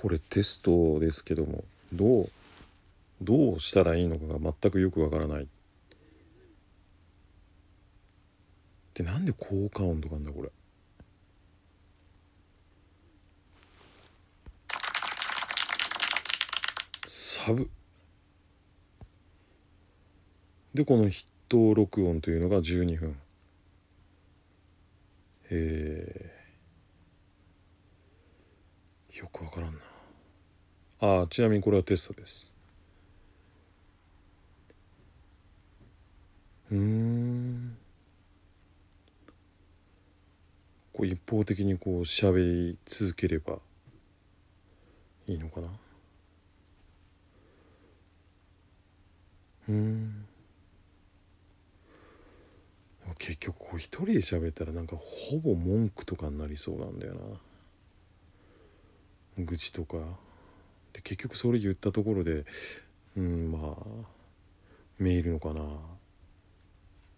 これテストですけどもどうどうしたらいいのかが全くよくわからない。でなんで効果音とかなんだこれ？サブ。でこの筆頭録音というのが12分。えー、よくわからんな。ああちなみにこれはテストです。うん。こう一方的にこう喋り続ければいいのかな。うん。結局こう一人で喋ったらなんかほぼ文句とかになりそうなんだよな。愚痴とか。で結局それ言ったところでうんまあメールのかな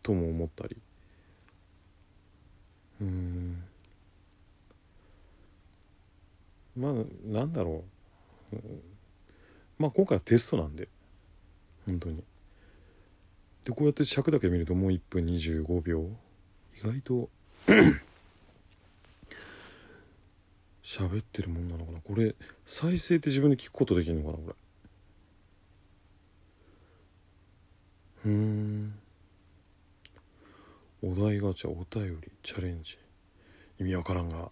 とも思ったり。うん。まあなんだろう、まあ今回はテストなんで。本当に。でこうやって尺だけ見るともう1分25秒。意外と喋ってるもんなのかな？これ再生って自分で聞くことできるのかなこれ？うん。お題ガチャお便りチャレンジ。意味わからんが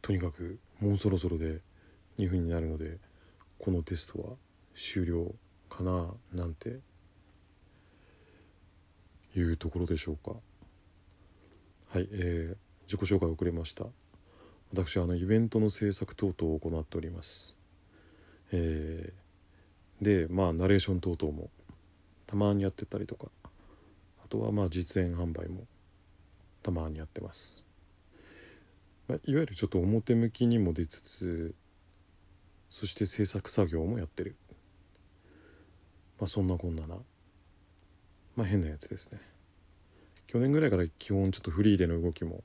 とにかくもうそろそろで2分になるのでこのテストは終了かななんていうところでしょうか。はい、えー、自己紹介遅れました。私はあのイベントの制作等々を行っております。えー、でまあナレーション等々もたまにやってたりとかあとはまあ実演販売もたまにやってます、まあ、いわゆるちょっと表向きにも出つつそして制作作業もやってる。まあそんなこんななまあ変なやつですね。去年ぐらいから基本ちょっとフリーでの動きも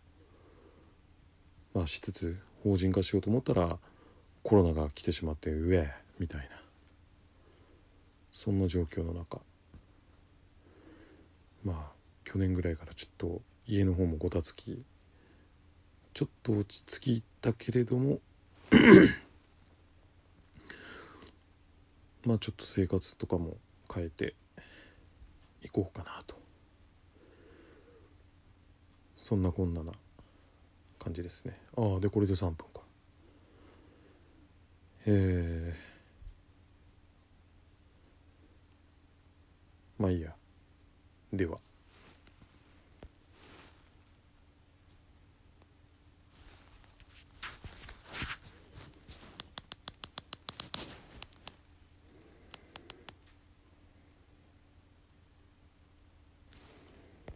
まあしつつ法人化しようと思ったらコロナが来てしまってうえみたいな。そんな状況の中。まあ去年ぐらいからちょっと家の方もごたつきちょっと落ち着きたけれどもまあちょっと生活とかも変えていこうかなと。そんなこんなな。感じですね。ああでこれで3分か。えー、まあいいや。では。